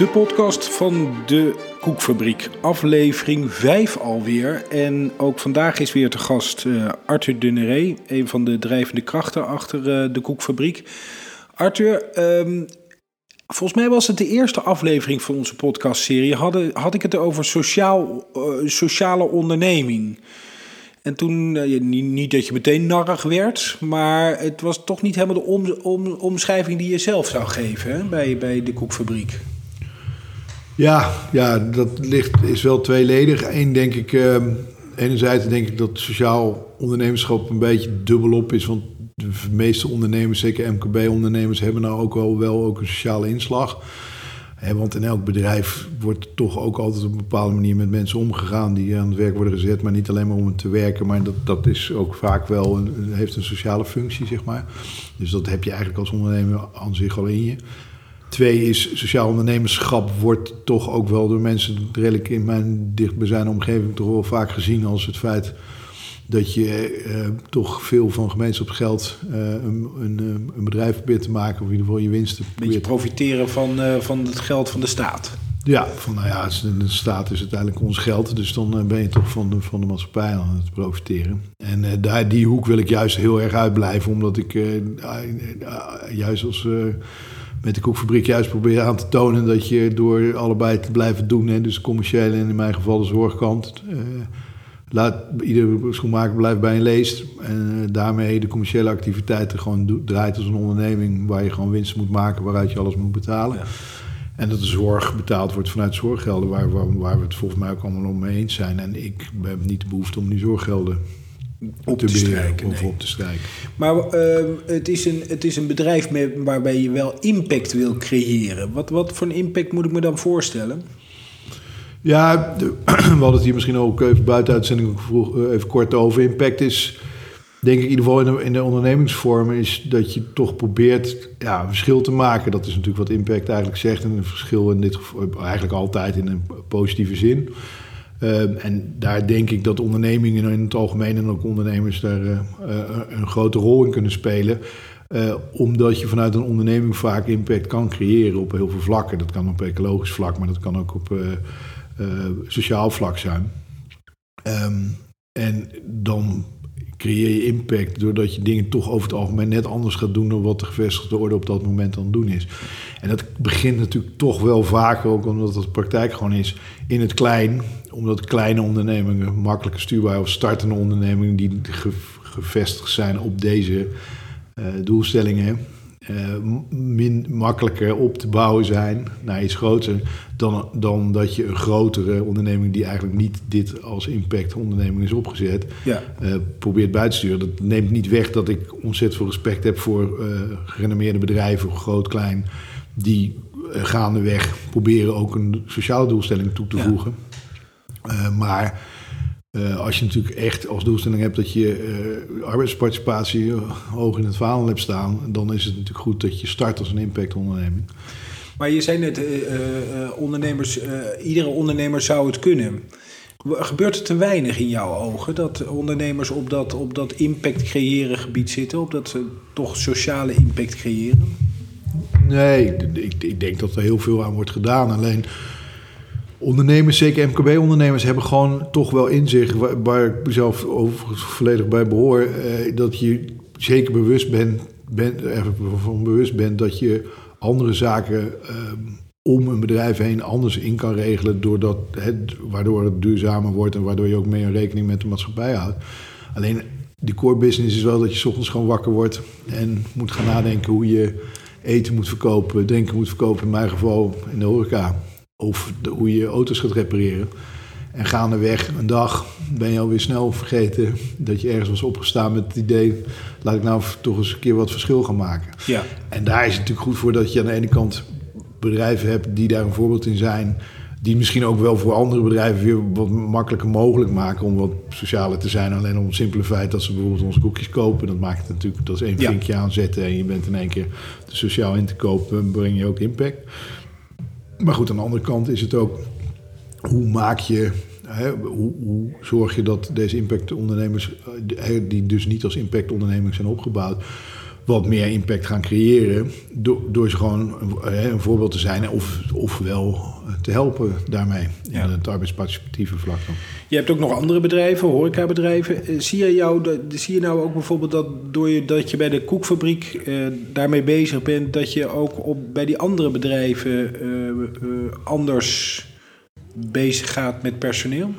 de podcast van de Koekfabriek. Aflevering 5 alweer. En ook vandaag is weer te gast uh, Arthur Dunneré, een van de drijvende krachten achter uh, de Koekfabriek. Arthur, um, volgens mij was het de eerste aflevering van onze podcastserie. Had, ik het over sociaal, uh, sociale onderneming. En toen, niet, dat je meteen narrig werd, maar het was toch niet helemaal de om, om, omschrijving die je zelf zou geven hè, bij, bij de koekfabriek. Ja, ja, dat ligt, is wel tweeledig. Eén denk ik, uh, enerzijds denk ik dat sociaal ondernemerschap een beetje dubbelop is. Want de meeste ondernemers, zeker MKB-ondernemers, hebben nou ook wel, wel ook een sociale inslag. want in elk bedrijf wordt toch ook altijd op een bepaalde manier met mensen omgegaan die aan het werk worden gezet, maar niet alleen maar om te werken, maar dat, dat is ook vaak wel een, heeft een sociale functie, zeg maar. Dus dat heb je eigenlijk als ondernemer aan zich al in je. Twee is, sociaal ondernemerschap wordt toch ook wel door mensen redelijk in mijn dichtbijzijnde omgeving toch wel vaak gezien als het feit dat je eh, toch veel van gemeenschapsgeld uh, een, een, een, bedrijf probeert te maken, of in ieder geval je winsten. Een beetje profiteren van, uh, van het geld van de staat. Ja, van nou ja, de staat is uiteindelijk ons geld, dus dan ben je toch van de, van de maatschappij aan het profiteren. En daar, die hoek wil ik juist heel erg uitblijven, omdat ik juist als met de koekfabriek juist proberen aan te tonen dat je door allebei te blijven doen, hè, dus commerciële en in mijn geval de zorgkant, uh, laat iedere schoenmaker blijft bij een leest. En uh, daarmee de commerciële activiteiten gewoon draait als een onderneming waar je gewoon winst moet maken, waaruit je alles moet betalen. Ja. En dat de zorg betaald wordt vanuit zorggelden, waar, waar, waar, we het volgens mij ook allemaal om mee eens zijn. En ik heb niet de behoefte om die zorggelden op te, te strijken. Of nee. op te strijken. Maar uh, het, is een, het is een bedrijf met, waarbij je wel impact wil creëren. Wat, wat voor een impact moet ik me dan voorstellen? Ja, de, we hadden het hier misschien ook even buiten uitzending vroeg, even kort over. Impact is, denk ik in ieder geval in de, in de ondernemingsvorm, is dat je toch probeert ja, een verschil te maken. Dat is natuurlijk wat impact eigenlijk zegt. En een verschil in dit geval eigenlijk altijd in een positieve zin. Uh, en daar denk ik dat ondernemingen in het algemeen en ook ondernemers daar uh, uh, een grote rol in kunnen spelen. omdat je vanuit een onderneming vaak impact kan creëren op heel veel vlakken. Dat kan op ecologisch vlak, maar dat kan ook op sociaal vlak zijn. Um, en dan creëer je impact doordat je dingen toch over het algemeen net anders gaat doen dan wat de gevestigde orde op dat moment aan het doen is. En dat begint natuurlijk toch wel vaker, ook omdat het praktijk gewoon is, in het klein. Omdat kleine ondernemingen, makkelijker stuurbaar of startende ondernemingen die gevestigd zijn op deze uh, doelstellingen uh, min makkelijker op te bouwen zijn naar iets groter dan, dan dat je een grotere onderneming die eigenlijk niet dit als impact onderneming is opgezet, ja. uh, probeert bij te sturen. Dat neemt niet weg dat ik ontzettend veel respect heb voor gerenommeerde bedrijven, groot, klein, die gaandeweg proberen ook een sociale doelstelling toe te ja. voegen. Maar uh, als je natuurlijk echt als doelstelling hebt dat je uh, arbeidsparticipatie hoog in het vaandel hebt staan, dan is het natuurlijk goed dat je start als een impactonderneming. Maar je zei net, uh, ondernemers, iedere ondernemer zou het kunnen. Gebeurt het te weinig in jouw ogen dat ondernemers op dat, op dat impact creëren gebied zitten, op dat toch sociale impact creëren? Nee, ik, ik denk dat er heel veel aan wordt gedaan. Alleen ondernemers, zeker MKB-ondernemers, hebben gewoon toch wel in zich, waar, ik mezelf overigens volledig bij behoor, eh, dat je zeker bewust bent, bent, ervan bewust bent dat je andere zaken eh, om een bedrijf heen anders in kan regelen, doordat het, waardoor het duurzamer wordt en waardoor je ook meer rekening met de maatschappij houdt. Alleen die core business is wel dat je s ochtends gewoon wakker wordt en moet gaan nadenken hoe je eten moet verkopen, drinken moet verkopen, in mijn geval in de horeca. Of de, hoe je auto's gaat repareren. En gaandeweg een dag ben je alweer snel vergeten dat je ergens was opgestaan met het idee... laat ik nou toch eens een keer wat verschil gaan maken. Ja. En daar is het natuurlijk goed voor dat je aan de ene kant bedrijven hebt die daar een voorbeeld in zijn... die misschien ook wel voor andere bedrijven weer wat makkelijker mogelijk maken... om wat socialer te zijn. Alleen om het simpele feit dat ze bijvoorbeeld onze koekjes kopen... dat maakt het natuurlijk, dat is één vinkje ja. aanzetten... en je bent in één keer sociaal in te kopen, breng je ook impact... Maar goed, aan de andere kant is het ook hoe maak je, hè, hoe, hoe, zorg je dat deze impactondernemers, die dus niet als impactondernemers zijn opgebouwd, wat meer impact gaan creëren. Door, door ze gewoon een, een voorbeeld te zijn of, of wel te helpen daarmee. Ja. In het arbeidsparticipatieve vlak dan. Je hebt ook nog andere bedrijven, horecabedrijven. Zie je, jou, zie je nou ook bijvoorbeeld dat door je, dat je bij de koekfabriek eh, daarmee bezig bent, dat je ook op, bij die andere bedrijven eh, eh, anders bezig gaat met personeel?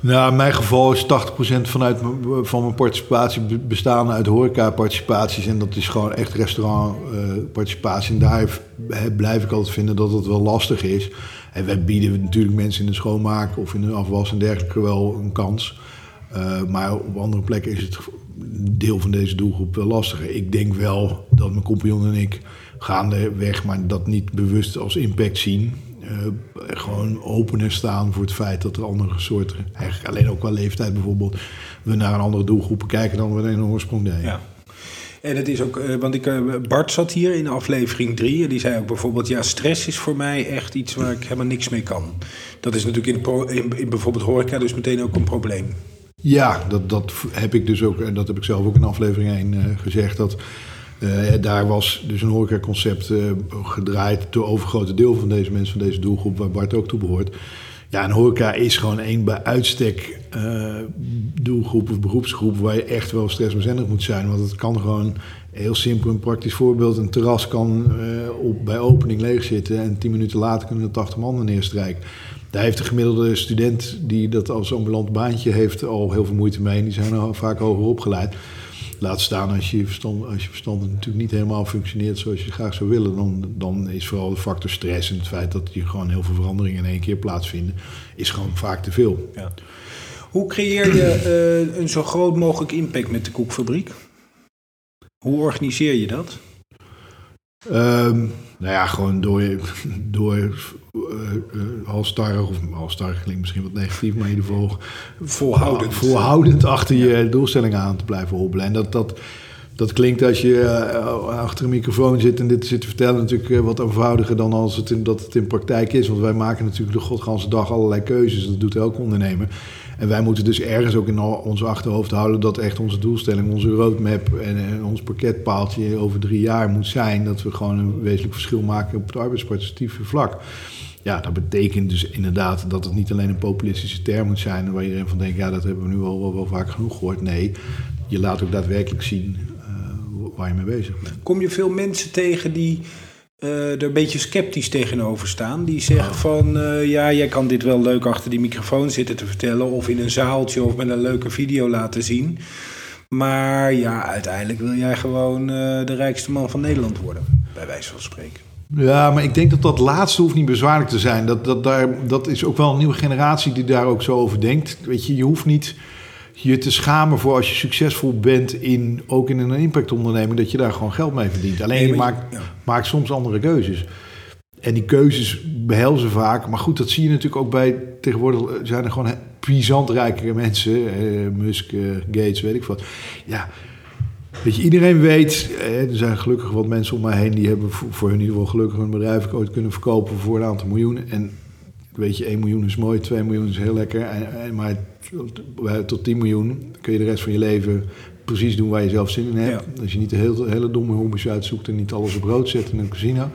Nou, in mijn geval is 80% vanuit van mijn participatie bestaan uit horeca-participaties. En dat is gewoon echt restaurantparticipatie. en daar blijf ik altijd vinden dat het wel lastig is. En wij bieden natuurlijk mensen in de schoonmaak of in de afwas en dergelijke wel een kans. Uh, maar op andere plekken is het deel van deze doelgroep wel lastiger. Ik denk wel dat mijn compagnon en ik gaandeweg, maar dat niet bewust als impact zien. Uh, gewoon opener staan voor het feit dat er andere soorten, eigenlijk alleen ook qua leeftijd bijvoorbeeld, we naar een andere doelgroep kijken dan we in een oorsprong deden. Ja. En het is ook, uh, want ik, uh, Bart zat hier in aflevering 3 en die zei ook bijvoorbeeld: Ja, stress is voor mij echt iets waar ik helemaal niks mee kan. Dat is natuurlijk in, in, in bijvoorbeeld horeca dus meteen ook een probleem. Ja, dat, dat heb ik dus ook, en dat heb ik zelf ook in aflevering 1 uh, gezegd. Dat uh, daar was dus een horecaconcept uh, gedraaid door overgrote deel van deze mensen, van deze doelgroep, waar Bart ook toe behoort. Ja, een horeca is gewoon één bij uitstek uh, doelgroep of beroepsgroep waar je echt wel stressbezendig moet zijn. Want het kan gewoon, heel simpel een praktisch voorbeeld, een terras kan op, bij opening leeg zitten en tien minuten later kunnen er 80 man neerstrijken. Daar heeft de gemiddelde student die dat als ambulant baantje heeft al heel veel moeite mee. Die zijn vaak hoger opgeleid. Laat staan als je verstand, als je verstand natuurlijk niet helemaal functioneert zoals je graag zou willen. Dan, dan is vooral de factor stress en het feit dat hier gewoon heel veel veranderingen in één keer plaatsvinden, is gewoon vaak te veel. Ja. Hoe creëer je uh, een zo groot mogelijk impact met de koekfabriek? Hoe organiseer je dat? Um, nou ja, gewoon door, door uh, uh, halstarrig, of halstarrig klinkt misschien wat negatief, maar in ieder geval volhoudend, volhoudend achter je doelstellingen aan te blijven hobbelen. En dat, dat, dat klinkt als je uh, achter een microfoon zit en dit zit te vertellen natuurlijk wat eenvoudiger dan als het in, dat het in praktijk is. Want wij maken natuurlijk de godganse dag allerlei keuzes, dat doet elke ondernemer. En wij moeten dus ergens ook in ons achterhoofd houden dat echt onze doelstelling, onze roadmap en, ons pakketpaaltje over drie jaar moet zijn. Dat we gewoon een wezenlijk verschil maken op het arbeidsparticipatieve vlak. Ja, dat betekent dus inderdaad dat het niet alleen een populistische term moet zijn waar iedereen van denkt, ja, dat hebben we nu al wel, wel vaak genoeg gehoord. Nee, je laat ook daadwerkelijk zien uh, waar je mee bezig bent. Kom je veel mensen tegen die uh, er een beetje sceptisch tegenover staan. Die zeggen van, uh, ja, jij kan dit wel leuk achter die microfoon zitten te vertellen... of in een zaaltje of met een leuke video laten zien. Maar ja, uiteindelijk wil jij gewoon uh, de rijkste man van Nederland worden, bij wijze van spreken. Ja, maar ik denk dat dat laatste hoeft niet bezwaarlijk te zijn. Dat, dat, daar, dat is ook wel een nieuwe generatie die daar ook zo over denkt. Weet je, je hoeft niet je te schamen voor als je succesvol bent in ook in een impactonderneming, dat je daar gewoon geld mee verdient. Alleen je, maakt, maakt soms andere keuzes. En die keuzes behelzen vaak. Maar goed, dat zie je natuurlijk ook bij. Tegenwoordig zijn er gewoon puissant rijkere mensen. Eh, Musk, eh, Gates, weet ik wat. Ja, weet je, iedereen weet. Eh, er zijn gelukkig wat mensen om mij heen. die hebben voor, voor hun in ieder geval gelukkig een bedrijf ooit kunnen verkopen voor een aantal miljoenen. En weet je, 1 miljoen is mooi, 2 miljoen is heel lekker. En, maar tot 10 miljoen kun je de rest van je leven precies doen waar je zelf zin in hebt. Als je niet de hele, hele domme hobby's uitzoekt en niet alles op rood zet in een casino.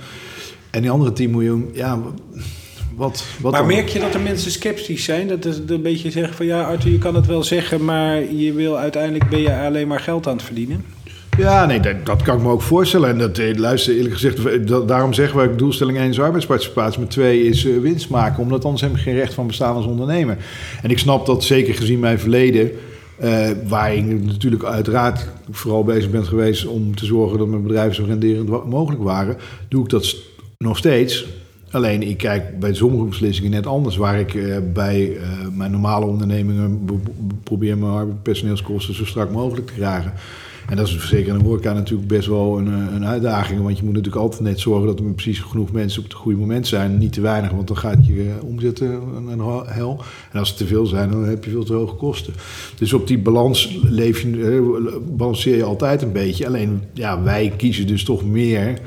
En die andere 10 miljoen, ja, wat, wat maar merk je dat er mensen sceptisch zijn? Dat is een beetje zeggen van ja, Arthur, je kan het wel zeggen, maar je wil uiteindelijk ben je alleen maar geld aan het verdienen. Ja, nee, dat, kan ik me ook voorstellen. En dat, eh, luister, eerlijk gezegd, daarom zeggen we doelstelling 1 is arbeidsparticipatie, maar 2 is uh, winst maken, omdat anders heb je geen recht van bestaan als ondernemer. En ik snap dat zeker gezien mijn verleden, uh, waar ik natuurlijk uiteraard vooral bezig ben geweest om te zorgen dat mijn bedrijven zo renderend mogelijk waren, doe ik dat nog steeds. Alleen ik kijk bij sommige beslissingen net anders, waar ik bij mijn normale ondernemingen probeer mijn personeelskosten zo strak mogelijk te krijgen. En dat is zeker in de horeca natuurlijk best wel een, eh, een uitdaging. Want je moet natuurlijk altijd net zorgen dat er precies genoeg mensen op het goede moment zijn. Niet te weinig, want dan gaat je eh, omzetten een hel. En als er te veel zijn, dan heb je veel te hoge kosten. Dus op die balans leef je, eh, balanceer je altijd een beetje. Alleen ja, wij kiezen dus toch meer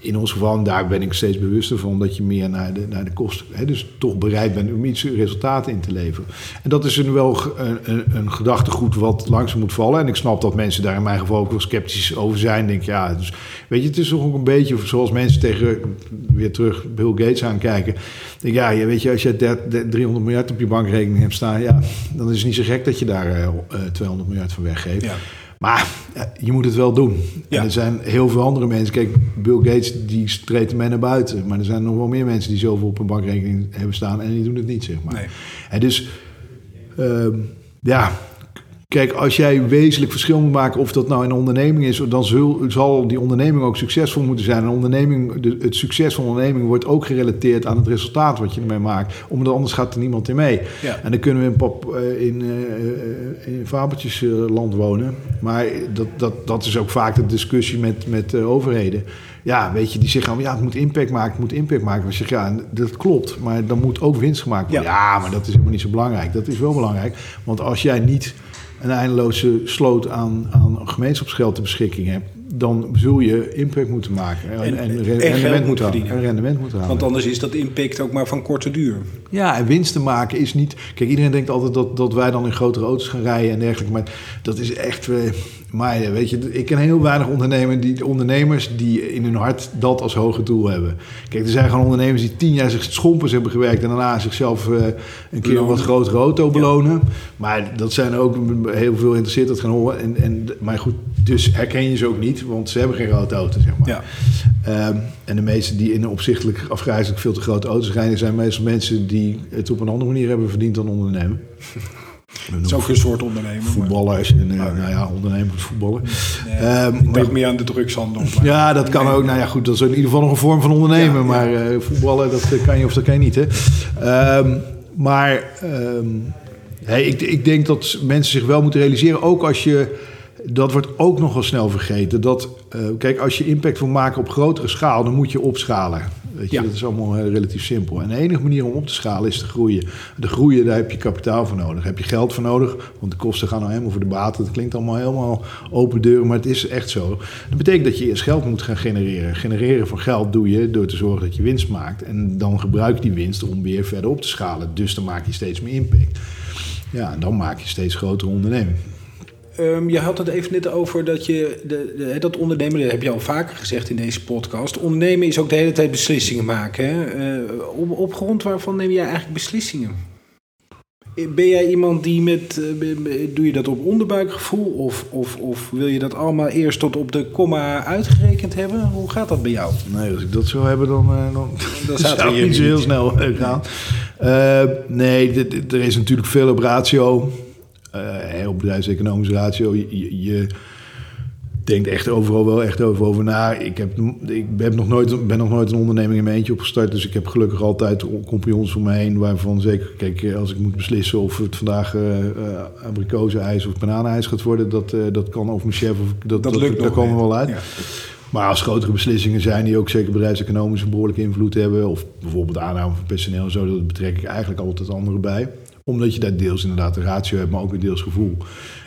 in ons geval, daar ben ik steeds bewuster van, dat je meer naar de, naar de kosten, hè, dus toch bereid bent om iets resultaten in te leveren. En dat is een, wel een, een, gedachtegoed wat langzaam moet vallen. En ik snap dat mensen daar in mijn geval ook wel sceptisch over zijn. Denk ja, dus, weet je, het is toch ook een beetje zoals mensen tegen weer terug Bill Gates aankijken. Denk ja, weet je, als je 300 miljard op je bankrekening hebt staan, ja, dan is het niet zo gek dat je daar uh, eh, 200 miljard van weggeeft. Ja. Maar je moet het wel doen. Ja. er zijn heel veel andere mensen. Kijk, Bill Gates die streedt mij naar buiten. Maar er zijn nog wel meer mensen die zoveel op een bankrekening hebben staan en die doen het niet, zeg maar. Nee. En dus, uh, ja, Kijk, als jij wezenlijk verschil moet maken, of dat nou een onderneming is, dan zul, zal die onderneming ook succesvol moeten zijn. Een onderneming, de, het succes van een onderneming wordt ook gerelateerd aan het resultaat wat je ermee maakt. Omdat anders gaat er niemand in mee. En dan kunnen we in, pop, eh, in, uh, in fabeltjesland wonen. Maar dat, dat, dat is ook vaak de discussie met, met overheden. Ja, weet je, die zeggen ja, het moet impact maken, het moet impact maken. Maar zeg, ja, dat klopt, maar dan moet ook winst gemaakt worden. Ja. ja, maar dat is helemaal niet zo belangrijk. Dat is wel belangrijk, want als jij niet een eindeloze sloot aan, aan gemeenschapsgeld ter beschikking hebt, dan zul je impact moeten maken en, en, rendement, moeten halen, en rendement moeten halen. Want anders is dat impact ook maar van korte duur. Ja, en winst te maken is niet... Kijk, iedereen denkt altijd dat, dat wij dan in grotere auto's gaan rijden en dergelijke. Maar dat is echt... Eh, maar weet je, ik ken heel weinig ondernemers die, ondernemers die in hun hart dat als hoge doel hebben. Kijk, er zijn gewoon ondernemers die tien jaar zich schompers hebben gewerkt en daarna zichzelf uh, een keer een wat grotere auto belonen. Maar dat zijn ook heel veel geïnteresseerd dat gaan horen. En, en, maar goed, dus herken je ze ook niet, want ze hebben geen grote auto, zeg maar. Ja. Ehm, en de meesten die in een opzichtelijk afgrijzelijk veel te grote auto's rijden, zijn meestal mensen die het op een andere manier hebben verdiend dan ondernemen. Het is ook een soort ondernemer. Voetballers en uh, nou ja, ondernemers voetballen. Nee, um, ik denk meer aan de drugshandel. ja, dat kan ook. Nou ja, goed, dat is in ieder geval nog een vorm van ondernemen. maar uh, voetballen, dat kan je of dat kan je niet. Hè. Um, maar um, hey, ik, ik denk dat mensen zich wel moeten realiseren, ook als je dat wordt ook nogal snel vergeten. Dat, uh, kijk, als je impact wil maken op grotere schaal, dan moet je opschalen. Weet je, ja. Dat is allemaal uh, relatief simpel. En de enige manier om op te schalen is te groeien. De groeien, daar heb je kapitaal voor nodig. Daar heb je geld voor nodig, want de kosten gaan nou helemaal voor de baten. Dat klinkt allemaal helemaal open deuren, maar het is echt zo. Dat betekent dat je eerst geld moet gaan genereren. Genereren van geld doe je door te zorgen dat je winst maakt. En dan gebruik je die winst om weer verder op te schalen. Dus dan maak je steeds meer impact. Ja, en dan maak je steeds grotere onderneming. Um, je had het even net over dat je de, de, dat ondernemen, dat heb je al vaker gezegd in deze podcast. Ondernemen is ook de hele tijd beslissingen maken. Hè? Uh, op, op grond waarvan neem jij eigenlijk beslissingen? Ben jij iemand die met. Uh, doe je dat op onderbuikgevoel? Of, of, of wil je dat allemaal eerst tot op de komma uitgerekend hebben? Hoe gaat dat bij jou? Nee, als ik dat zou hebben, dan, uh, dan, dan zou het niet zo heel snel gaan. nee, er is natuurlijk veel op ratio uh, op bedrijfseconomische ratio, je, je, denkt echt overal wel echt over, over na. Ik, heb, ik ben, nog nooit, ben nog nooit een onderneming in mijn eentje opgestart. Dus ik heb gelukkig altijd compagnons om me heen. Waarvan zeker, kijk, eh, als ik moet beslissen of het vandaag uh, abrikozenijs of bananenijs gaat worden. Dat, uh, dat kan over mijn chef. Of, dat, dat, lukt daar komen we wel uit. Maar als grotere beslissingen zijn die ook zeker bedrijfseconomisch een behoorlijke invloed hebben. Of bijvoorbeeld aanname van personeel en zo. Dat betrek ik eigenlijk altijd anderen bij omdat je daar deels inderdaad de ratio hebt, maar ook een deels gevoel.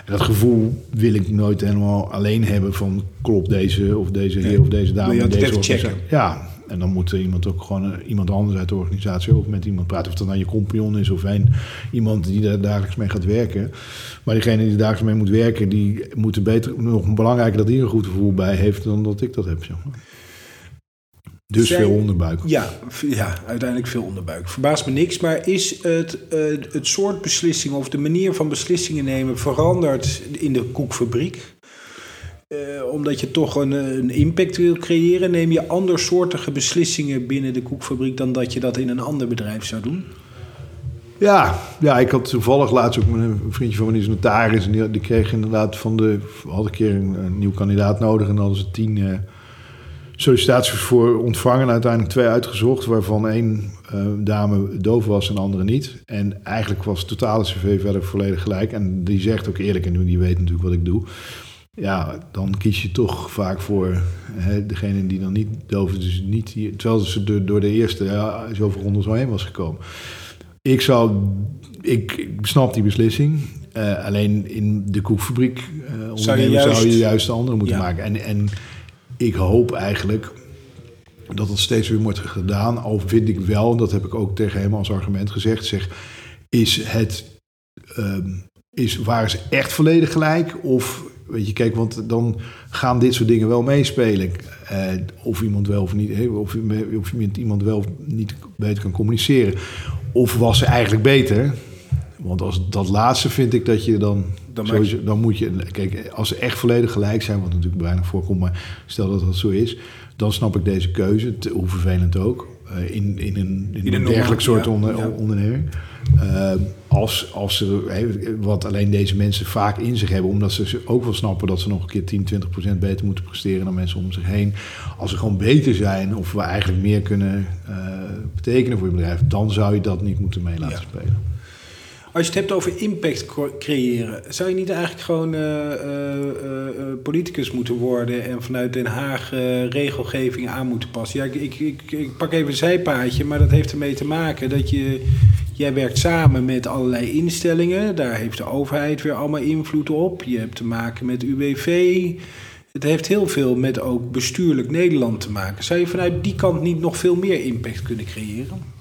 En dat gevoel wil ik nooit helemaal alleen hebben van klopt deze of deze heer of deze dame. je deze even checken. Ja, en dan moet iemand ook gewoon iemand anders uit de organisatie ook met iemand praten. Of dat dan je compagnon is of een, iemand die daar dagelijks mee gaat werken. Maar diegene die dagelijks mee moet werken, die moet beter, nog belangrijker dat hij een goed gevoel bij heeft dan dat ik dat heb. Zeg maar. Dus veel onderbuik. Ja, ja, uiteindelijk veel onderbuik. Verbaast me niks, maar is het, uh, het soort beslissingen of de manier van beslissingen nemen veranderd in de koekfabriek? Uh, omdat je toch een, een, impact wil creëren, neem je andersoortige beslissingen binnen de koekfabriek dan dat je dat in een ander bedrijf zou doen? Ja, ja ik had toevallig laatst ook met een vriendje van me, die is notaris. En die, die kreeg inderdaad van de. had een keer een, een nieuw kandidaat nodig en dan hadden ze tien. Uh, sollicitaties voor ontvangen. Uiteindelijk twee uitgezocht, waarvan één uh, dame doof was en de andere niet. En eigenlijk was het totale cv verder volledig gelijk. En die zegt ook eerlijk, en die weet natuurlijk wat ik doe. Ja, dan kies je toch vaak voor hè, degene die dan niet doof is. Dus niet, terwijl ze door, door de eerste ja, zoveel ronden zo heen was gekomen. Ik zou, ik, snap die beslissing. Uh, alleen in de koekfabriek uh, zou, je juist, zou je juist de andere moeten maken. En, en ik hoop eigenlijk dat het steeds weer wordt gedaan. Al vind ik wel, en dat heb ik ook tegen hem als argument gezegd, zeg, is het, um, is, waren ze echt volledig gelijk? Of, weet je, kijk, want dan gaan dit soort dingen wel meespelen. Uh, of iemand wel of niet, of, of iemand wel of niet beter kan communiceren. Of was ze eigenlijk beter? Want als dat laatste vind ik dat je dan. Dan, sowieso, dan moet je. Kijk, als ze echt volledig gelijk zijn, wat natuurlijk bijna voorkomt, maar stel dat dat zo is, dan snap ik deze keuze, hoe vervelend ook, uh, in, in een, in, een dergelijk soort onder, onderneming. Uh, als, als ze, wat alleen deze mensen vaak in zich hebben, omdat ze ook wel snappen dat ze nog een keer 10, 20 procent beter moeten presteren dan mensen om zich heen. Als ze gewoon beter zijn of we eigenlijk meer kunnen uh, betekenen voor je bedrijf, dan zou je dat niet moeten mee laten ja. spelen. Als je het hebt over impact creëren, zou je niet eigenlijk gewoon uh, uh, politicus moeten worden en vanuit Den Haag regelgeving aan moeten passen? Ja, ik, ik, ik, pak even een zijpaadje, maar dat heeft ermee te maken dat je, jij werkt samen met allerlei instellingen. Daar heeft de overheid weer allemaal invloed op. Je hebt te maken met UWV. Het heeft heel veel met ook bestuurlijk Nederland te maken. Zou je vanuit die kant niet nog veel meer impact kunnen creëren?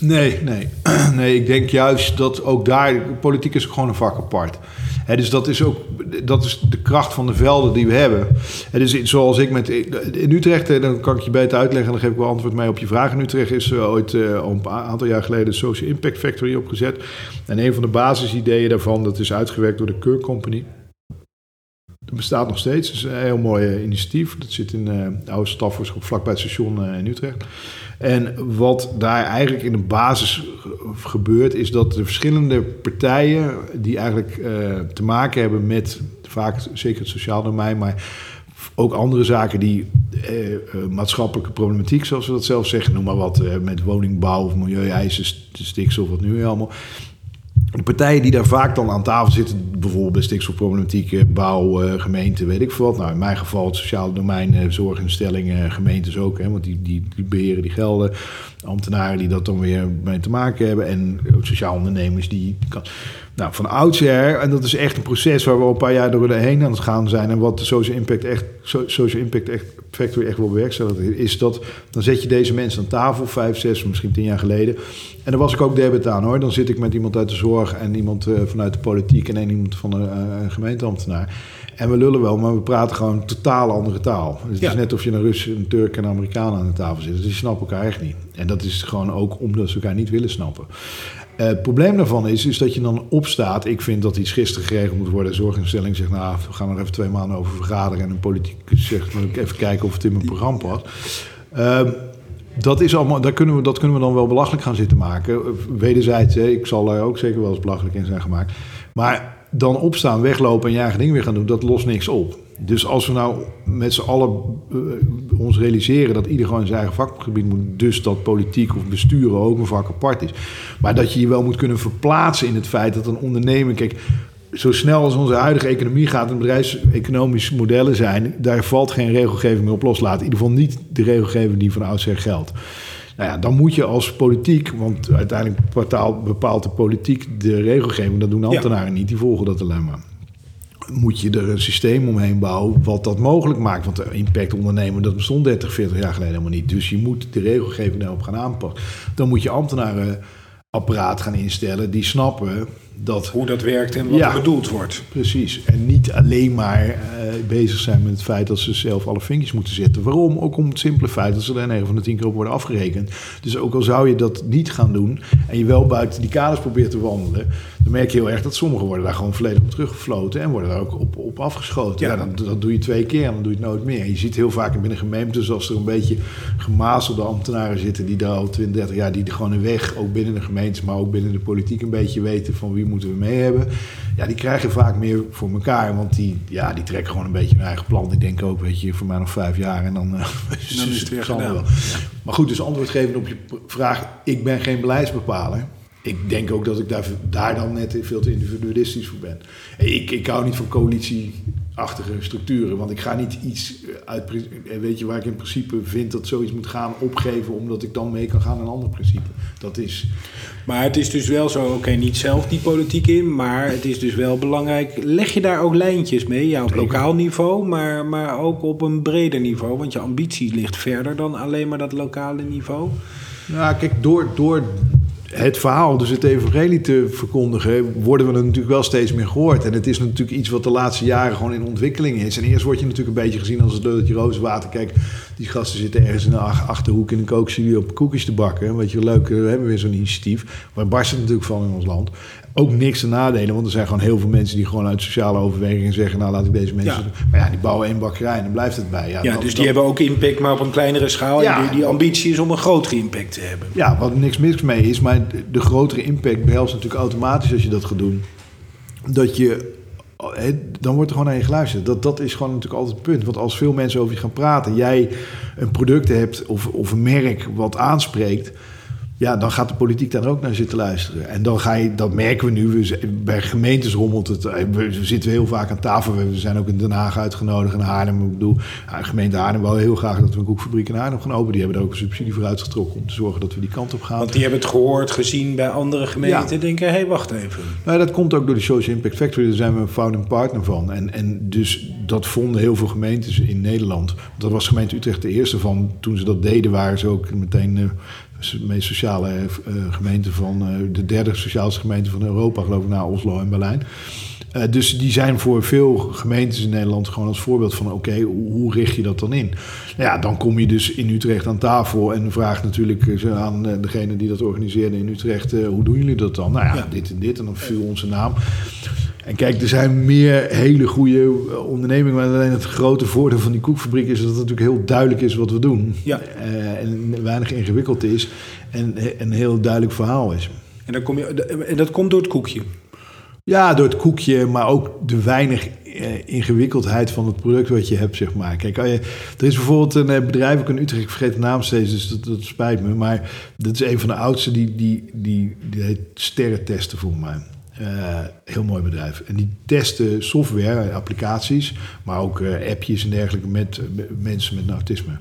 Nee, nee. nee, ik denk juist dat ook daar, politiek is gewoon een vak apart. dus dat is ook dat is de kracht van de velden die we hebben. He, dus zoals ik met. In Utrecht, dan kan ik je beter uitleggen, dan geef ik wel antwoord mee op je vraag. In Utrecht is uh, ooit uh, al een aantal jaar geleden de Social Impact Factory opgezet. En een van de basisideeën daarvan, dat is uitgewerkt door de Keur Company. Dat bestaat nog steeds. Het is een heel mooi initiatief. Dat zit in uh, de oude stafwoordschap vlakbij het station in Utrecht. En wat daar eigenlijk in de basis gebeurt, is dat de verschillende partijen die eigenlijk te maken hebben met vaak zeker het sociaal domein, maar ook andere zaken die maatschappelijke problematiek, zoals we dat zelf zeggen, noem maar wat, met woningbouw of milieueisen, stikstof, wat nu allemaal de partijen die daar vaak dan aan tafel zitten, bijvoorbeeld bij stikstofproblematiek, bouw, uh, gemeente, weet ik veel wat. Nou, in mijn geval het sociale domein, uh, zorginstellingen, gemeentes ook, hè, want die, die, die beheren die gelden. Ambtenaren die dat dan weer mee te maken hebben en sociaal ondernemers die. Nou, van oudsher, en dat is echt een proces waar we al een paar jaar door heen aan het gaan zijn. En wat de Social Impact, echt, social impact echt, Factory echt wil bewerkstelligen, is dat dan zet je deze mensen aan tafel, vijf, zes, misschien tien jaar geleden. En daar was ik ook debet aan hoor. Dan zit ik met iemand uit de zorg en iemand uh, vanuit de politiek en een iemand van een, uh, een gemeenteambtenaar. En we lullen wel, maar we praten gewoon totaal andere taal. Het is net of je een Rus, een Turk en een Amerikaan aan de tafel zit. Dus die snappen elkaar echt niet. En dat is gewoon ook omdat ze elkaar niet willen snappen. Uh, het probleem daarvan is, is dat je dan opstaat. Ik vind dat iets gisteren geregeld moet worden. De zorginstelling zegt, nou, we gaan er even twee maanden over vergaderen. En een politiek zegt, moet ik even kijken of het in mijn programma past. Uh, dat, is allemaal, daar kunnen we, dat kunnen we dan wel belachelijk gaan zitten maken. Wederzijds, hè, ik zal er ook zeker wel eens belachelijk in zijn gemaakt. Maar dan opstaan, weglopen en je eigen ding weer gaan doen, dat lost niks op. Dus als we nou met z'n allen uh, ons realiseren dat ieder gewoon zijn eigen vakgebied moet, dus dat politiek of besturen ook een vak apart is. Maar dat je je wel moet kunnen verplaatsen in het feit dat een onderneming, kijk, zo snel als onze huidige economie gaat en bedrijfseconomische modellen zijn, daar valt geen regelgeving meer op loslaten. In ieder geval niet de regelgeving die van oudsher geldt. Nou ja, dan moet je als politiek, want uiteindelijk bepaalt de politiek de regelgeving, dat doen ambtenaren niet, die volgen dat alleen maar. Moet je er een systeem omheen bouwen wat dat mogelijk maakt. Want de impact ondernemen, dat bestond 30, 40 jaar geleden helemaal niet. Dus je moet de regelgeving daarop gaan aanpassen. Dan moet je ambtenarenapparaat gaan instellen die snappen dat, hoe dat werkt en wat er bedoeld wordt. Precies. En niet alleen maar uh, bezig zijn met het feit dat ze zelf alle vinkjes moeten zetten. Waarom? Ook om het simpele feit dat ze er 9 van de 10 keer op worden afgerekend. Dus ook al zou je dat niet gaan doen en je wel buiten die kaders probeert te wandelen, dan merk je heel erg dat sommigen worden daar gewoon volledig op teruggefloten en worden daar ook op, op afgeschoten. Ja, dan, dat doe je twee keer en dan doe je het nooit meer. En je ziet heel vaak binnen gemeentes als er een beetje gemazelde ambtenaren zitten die daar al 20, 30 jaar, die er gewoon een weg, ook binnen de gemeentes, maar ook binnen de politiek een beetje weten van wie moeten we mee hebben. Ja, die krijgen vaak meer voor elkaar. Want die, ja, die trekken gewoon een beetje hun eigen plan. Die denken ook, weet je, voor mij nog vijf jaar en dan, uh, dan is het weer gedaan. Wel. Maar goed, dus antwoord geven op je vraag. Ik ben geen beleidsbepaler. Ik denk ook dat ik daar, daar dan net veel te individualistisch voor ben. Ik, ik hou niet van coalitieachtige structuren, want ik ga niet iets uit, weet je, waar ik in principe vind dat zoiets moet gaan opgeven, omdat ik dan mee kan gaan in een ander principe. Dat is. Maar het is dus wel zo, oké, niet zelf die politiek in, maar het is dus wel belangrijk. Leg je daar ook lijntjes mee, ja, op lokaal niveau, maar, maar ook op een breder niveau, want je ambitie ligt verder dan alleen maar dat lokale niveau. Nou, kijk, door, door het verhaal, dus het evangelie te verkondigen, worden we natuurlijk wel steeds meer gehoord. En het is natuurlijk iets wat de laatste jaren gewoon in ontwikkeling is. En eerst word je natuurlijk een beetje gezien als het leutje rozenwater. Kijk, die gasten zitten ergens in de achterhoek in een kookstudio op koekjes te bakken. Weet je, leuk, we hebben weer zo'n initiatief. Waar barst het natuurlijk van in ons land ook niks te nadelen. Want er zijn gewoon heel veel mensen die gewoon uit sociale overwegingen zeggen... nou, laat ik deze mensen... Ja. Maar ja, die bouwen één bakkerij en dan blijft het bij. Ja, ja dus die hebben ook impact, maar op een kleinere schaal. Ja, en die, ambitie is om een grotere impact te hebben. Ja, wat niks mis mee is. Maar de grotere impact behelst natuurlijk automatisch als je dat gaat doen. Dat je... Dan wordt er gewoon naar je geluisterd. Dat, dat is gewoon natuurlijk altijd het punt. Want als veel mensen over je gaan praten... jij een product hebt of, of een merk wat aanspreekt ja, dan gaat de politiek daar ook naar zitten luisteren. En dan ga je, dat merken we nu, we, bij gemeentes rommelt het. Eh, we zitten heel vaak aan tafel. We zijn ook in Den Haag uitgenodigd, in Haarlem. Ik bedoel, de gemeente Haarlem wil heel graag dat we een koekfabriek in Haarlem gaan openen. Die hebben daar ook een subsidie voor uitgetrokken om te zorgen dat we die kant op gaan. Want die hebben het gehoord, gezien bij andere gemeenten. Ja. Denken, hé, hey, wacht even. Nou, dat komt ook door de Social Impact Factory. Daar zijn we een founding partner van. En, en dus dat vonden heel veel gemeentes in Nederland. Dat was gemeente Utrecht de eerste van. Toen ze dat deden, waren ze ook meteen... De meest sociale uh, gemeente van, uh, de derde sociaalste gemeente van Europa, geloof ik, na Oslo en Berlijn. Uh, dus die zijn voor veel gemeentes in Nederland gewoon als voorbeeld van: oké, hoe, hoe, richt je dat dan in? Nou ja, dan kom je dus in Utrecht aan tafel en vraagt natuurlijk aan degene die dat organiseerde in Utrecht: hoe doen jullie dat dan? Nou ja, ja, dit en dit, en dan viel onze naam. En kijk, er zijn meer hele goede eh, ondernemingen. Maar alleen het grote voordeel van die koekfabriek is dat het natuurlijk heel duidelijk is wat we doen. Ja. Uh, en weinig ingewikkeld is. En een heel duidelijk verhaal is. En, dan kom je, en dat komt door het koekje? Ja, door het koekje, maar ook de weinig eh, ingewikkeldheid van het product wat je hebt, zeg maar. Kijk, je, er is bijvoorbeeld een bedrijf, ook in Utrecht, ik vergeet de naam steeds, dus dat, dat spijt me. Maar dat is een van de oudste, die, die, die, die heet Sterren Testen voor mij. Uh, heel mooi bedrijf. En die testen software, applicaties, maar ook uh, appjes en dergelijke met mensen met autisme.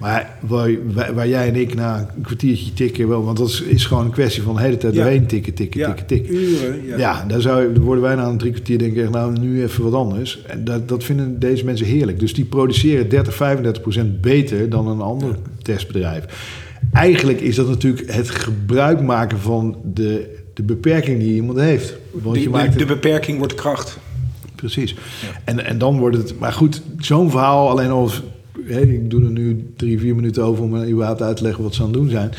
Maar waar, waar, jij en ik na een kwartiertje tikken, wel, want dat is, gewoon een kwestie van de hele tijd doorheen tikken, tikken, ja. tikken, tikken. Uren, ja. ja, daar, zou, daar worden wij na een drie kwartier denken, nou nu even wat anders. En dat, dat vinden deze mensen heerlijk. Dus die produceren 30, 35 procent beter dan een ander testbedrijf. Eigenlijk is dat natuurlijk het gebruik maken van de de beperking die iemand heeft. Want je maakt de, beperking wordt kracht. Precies. En, en dan wordt het... Maar goed, zo'n verhaal alleen al... ik doe er nu drie, vier minuten over om überhaupt uit te leggen wat ze aan het doen zijn.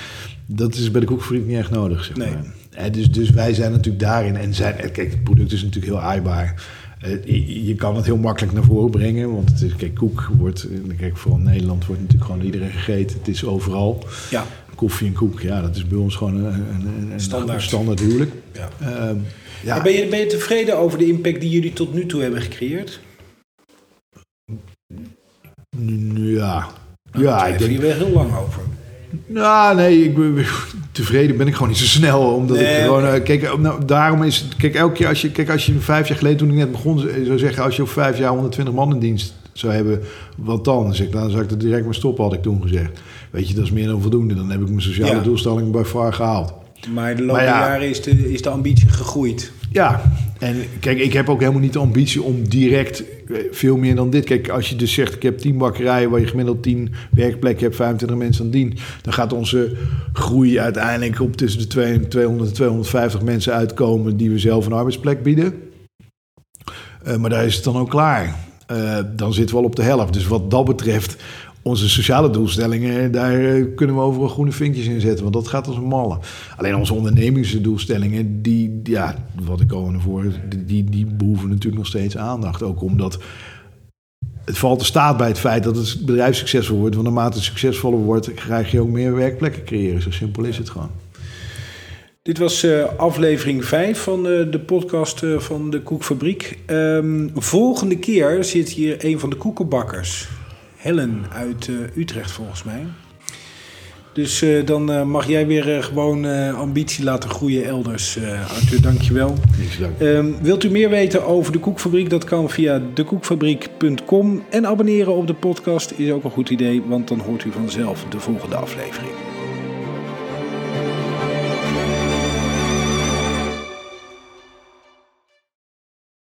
Dat is bij de koekfabriek niet echt nodig, zeg nee. maar. dus, dus wij zijn natuurlijk daarin. En zijn, kijk, het product is natuurlijk heel aaibaar. Je, je kan het heel makkelijk naar voren brengen. Want het is, kijk, koek wordt... Kijk, vooral in Nederland wordt natuurlijk gewoon iedereen gegeten. Het is overal. Ja koffie en koek, ja, dat is bij ons gewoon een, een, een standaard. standaard huwelijk. Ja. Uh, ja. Ben, je, ben je tevreden over de impact die jullie tot nu toe hebben gecreëerd? Ja. Nou, ja, ik denk... hier weer heel lang over. Nou, nee, ik ben, tevreden ben ik gewoon niet zo snel. Omdat ik gewoon. Eh, kijk, nou, daarom is. Kijk, elke keer als je. Kijk, als je vijf jaar geleden, toen ik net begon, zou zeggen. Als je op vijf jaar 120 man in dienst zou hebben, wat dan? Zeg ik, dan zou ik er direct maar stoppen, had ik toen gezegd. Weet je, dat is meer dan voldoende. Dan heb ik mijn sociale doelstelling bij far gehaald. Maar de loop jaren is de, is de ambitie gegroeid. Ja, en kijk, ik heb ook helemaal niet de ambitie om direct eh, veel meer dan dit. Kijk, als je dus zegt, ik heb 10 bakkerijen waar je gemiddeld 10 werkplekken hebt, 25 mensen aan dien, dan gaat onze groei uiteindelijk op tussen de 200 en 250 mensen uitkomen die we zelf een arbeidsplek bieden. Uh, maar daar is het dan ook klaar. Uh, dan zitten we al op de helft. Dus wat dat betreft onze sociale doelstellingen, daar eh, kunnen we overal groene vinkjes in zetten. Want dat gaat als een malle. Alleen onze ondernemingsdoelstellingen, die, ja, wat ik al voren, die, die behoeven natuurlijk nog steeds aandacht. Ook omdat het valt te staat bij het feit dat het bedrijf succesvol wordt. Want naarmate het succesvoller wordt, krijg je ook meer werkplekken creëren. Zo simpel is het gewoon. Dit was uh, aflevering 5 van uh, de podcast van de Koekfabriek. Um, volgende keer zit hier een van de koekenbakkers. Helen uit uh, Utrecht volgens mij. Dus uh, dan uh, mag jij weer uh, gewoon ambitie laten groeien elders. Arthur, dankjewel. Niks dank. Um, wilt u meer weten over de Koekfabriek? Dat kan via dekoekfabriek.com. En abonneren op de podcast is ook een goed idee, want dan hoort u vanzelf de volgende aflevering.